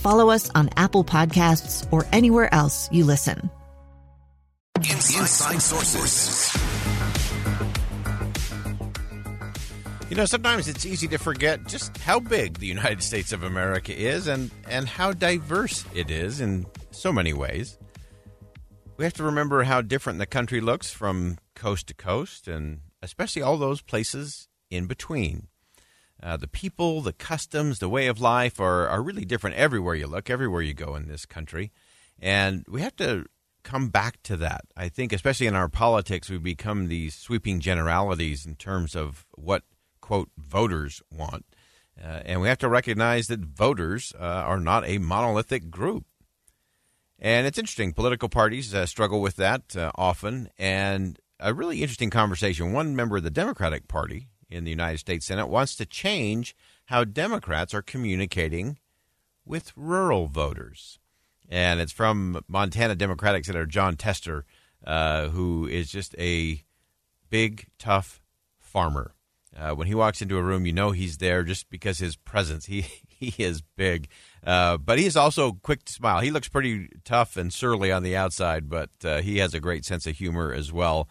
follow us on Apple Podcasts, or anywhere else you listen. Inside Sources. You know, sometimes it's easy to forget just how big the United States of America is and, and how diverse it is in so many ways. We have to remember how different the country looks from coast to coast, and especially all those places in between. Uh, the people, the customs, the way of life are, are really different everywhere you look, everywhere you go in this country. And we have to come back to that. I think, especially in our politics, we become these sweeping generalities in terms of what quote voters want. Uh, and we have to recognize that voters uh, are not a monolithic group. And it's interesting. Political parties uh, struggle with that uh, often. And a really interesting conversation. One member of the Democratic Party in the United States Senate wants to change how Democrats are communicating with rural voters. And it's from Montana Democratic Senator Jon Tester, uh, who is just a big, tough farmer. Uh, when he walks into a room, you know he's there just because his presence. He he is big, uh, but he is also quick to smile. He looks pretty tough and surly on the outside, but uh, he has a great sense of humor as well.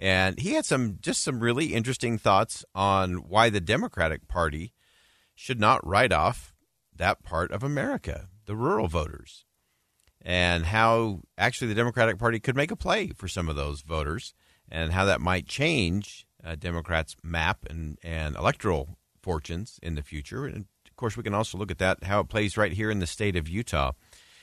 And he had some just some really interesting thoughts on why the Democratic Party should not write off that part of America, the rural voters, and how actually the Democratic Party could make a play for some of those voters, and how that might change uh, Democrats' map and, and electoral fortunes in the future. And of course, we can also look at that, how it plays right here in the state of Utah.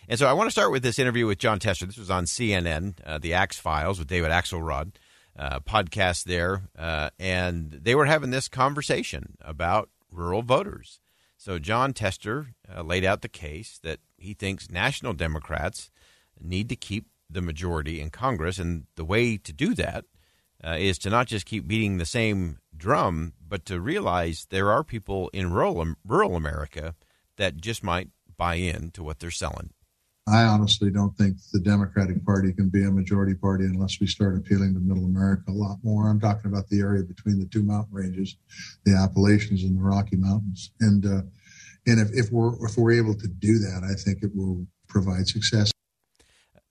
And so I want to start with this interview with Jon Tester. This was on CNN, uh, the Axe Files with David Axelrod, uh, podcast there. Uh, and they were having this conversation about rural voters. So Jon Tester uh, laid out the case that he thinks national Democrats need to keep the majority in Congress. And the way to do that uh, is to not just keep beating the same drum, but to realize there are people in rural rural America that just might buy in to what they're selling. I honestly don't think the Democratic Party can be a majority party unless we start appealing to Middle America a lot more. I'm talking about the area between the two mountain ranges, the Appalachians and the Rocky Mountains, and uh, and if, if we're if we're able to do that, I think it will provide success.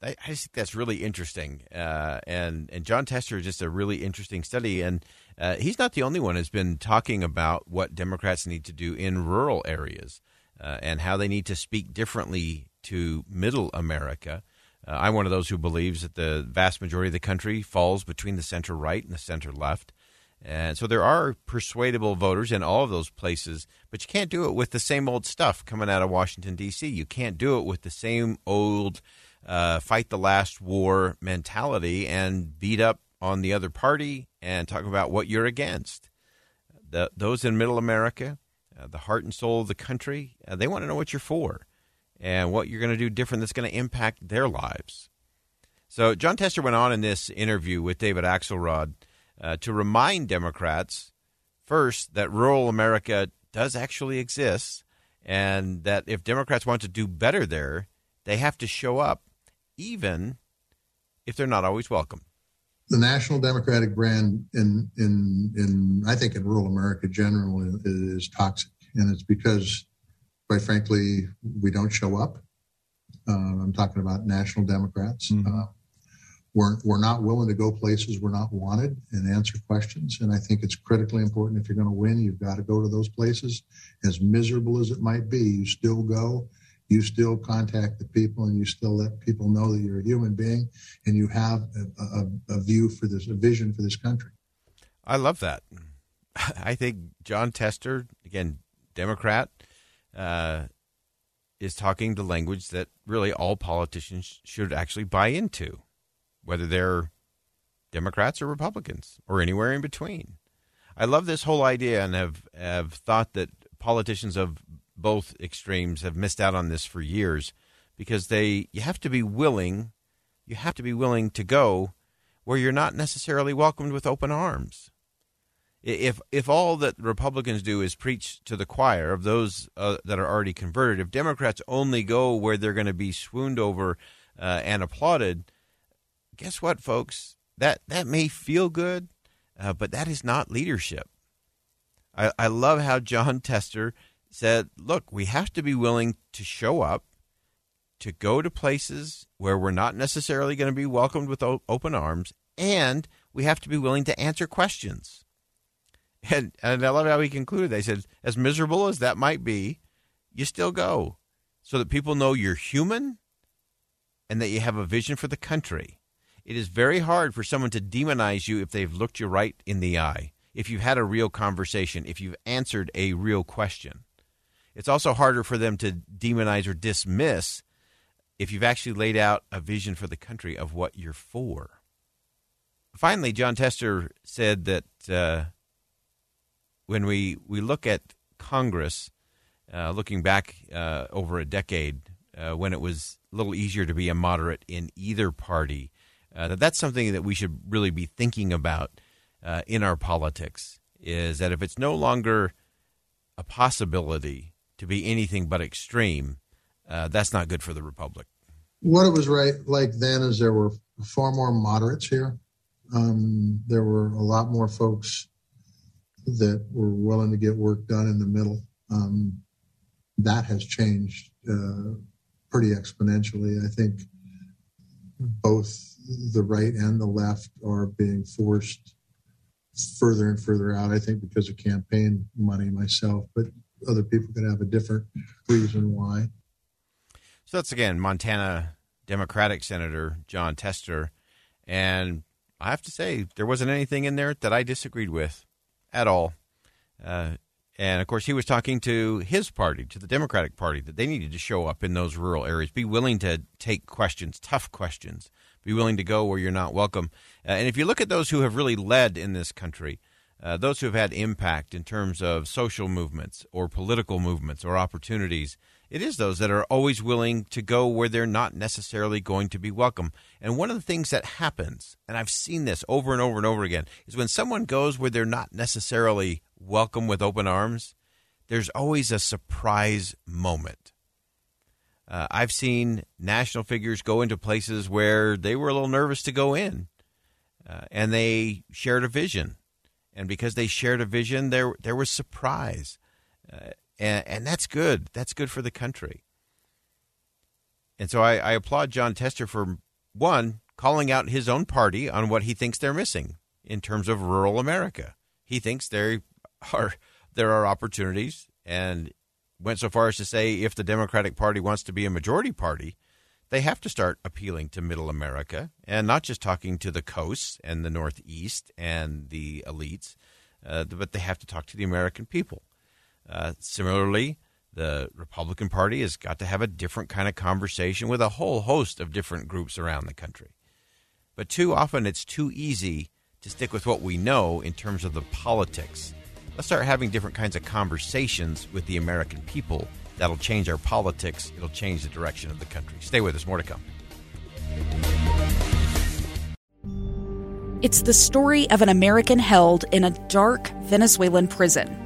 I, think that's really interesting. Uh, and and Jon Tester is just a really interesting study, and uh, he's not the only one who's been talking about what Democrats need to do in rural areas uh, and how they need to speak differently to Middle America. Uh, I'm one of those who believes that the vast majority of the country falls between the center right and the center left. And so there are persuadable voters in all of those places, but you can't do it with the same old stuff coming out of Washington, D.C. You can't do it with the same old uh, fight the last war mentality and beat up on the other party and talk about what you're against. The, those in Middle America, uh, the heart and soul of the country, uh, they want to know what you're for and what you're going to do different that's going to impact their lives. So, Jon Tester went on in this interview with David Axelrod uh, to remind Democrats first that rural America does actually exist and that if Democrats want to do better there, they have to show up even if they're not always welcome. The national Democratic brand in in in I think in rural America generally is toxic, and it's because, quite frankly, we don't show up. Uh, I'm talking about national Democrats. Mm-hmm. Uh, we're, we're not willing to go places we're not wanted and answer questions. And I think it's critically important if you're going to win, you've got to go to those places. As miserable as it might be, you still go you still contact the people and you still let people know that you're a human being and you have a, a, a view for this, a vision for this country. I love that. I think Jon Tester, again, Democrat, uh, is talking the language that really all politicians should actually buy into, whether they're Democrats or Republicans or anywhere in between. I love this whole idea and have, have thought that politicians of both extremes have missed out on this for years because they you have to be willing you have to be willing to go where you're not necessarily welcomed with open arms. If if all that Republicans do is preach to the choir of those uh, that are already converted, if Democrats only go where they're going to be swooned over uh, and applauded, guess what, folks? That that may feel good, uh, but that is not leadership. I, I love how Jon Tester said, look, we have to be willing to show up, to go to places where we're not necessarily going to be welcomed with open arms, and we have to be willing to answer questions. And, and I love how he concluded. They said, as miserable as that might be, you still go so that people know you're human and that you have a vision for the country. It is very hard for someone to demonize you if they've looked you right in the eye, if you've had a real conversation, if you've answered a real question. It's also harder for them to demonize or dismiss if you've actually laid out a vision for the country of what you're for. Finally, Jon Tester said that uh, when we, we look at Congress, uh, looking back uh, over a decade uh, when it was a little easier to be a moderate in either party, uh, that that's something that we should really be thinking about uh, in our politics. Is that if it's no longer a possibility to be anything but extreme, that's not good for the republic. What it was right like then is there were far more moderates here. Um, there were a lot more folks that were willing to get work done in the middle. Um, that has changed uh, pretty exponentially. I think both the right and the left are being forced further and further out. I think because of campaign money myself, but other people could have a different reason why. So that's again Montana Democratic Senator Jon Tester, and I have to say there wasn't anything in there that I disagreed with at all. Uh, and of course, he was talking to his party, to the Democratic Party, that they needed to show up in those rural areas, be willing to take questions, tough questions, be willing to go where you're not welcome. Uh, and if you look at those who have really led in this country, uh, those who have had impact in terms of social movements or political movements or opportunities, it is those that are always willing to go where they're not necessarily going to be welcome. And one of the things that happens, and I've seen this over and over and over again, is when someone goes where they're not necessarily welcome with open arms, there's always a surprise moment. Uh, I've seen national figures go into places where they were a little nervous to go in, uh, and they shared a vision and because they shared a vision, there there was surprise, uh, and, and that's good. That's good for the country. And so I, I applaud Jon Tester for one calling out his own party on what he thinks they're missing in terms of rural America. He thinks there are there are opportunities, and went so far as to say if the Democratic Party wants to be a majority party, they have to start appealing to middle America and not just talking to the coasts and the Northeast and the elites, uh, but they have to talk to the American people. Uh, similarly, the Republican Party has got to have a different kind of conversation with a whole host of different groups around the country. But too often it's too easy to stick with what we know in terms of the politics. Let's start having different kinds of conversations with the American people That'll change our politics. It'll change the direction of the country. Stay with us. More to come. It's the story of an American held in a dark Venezuelan prison.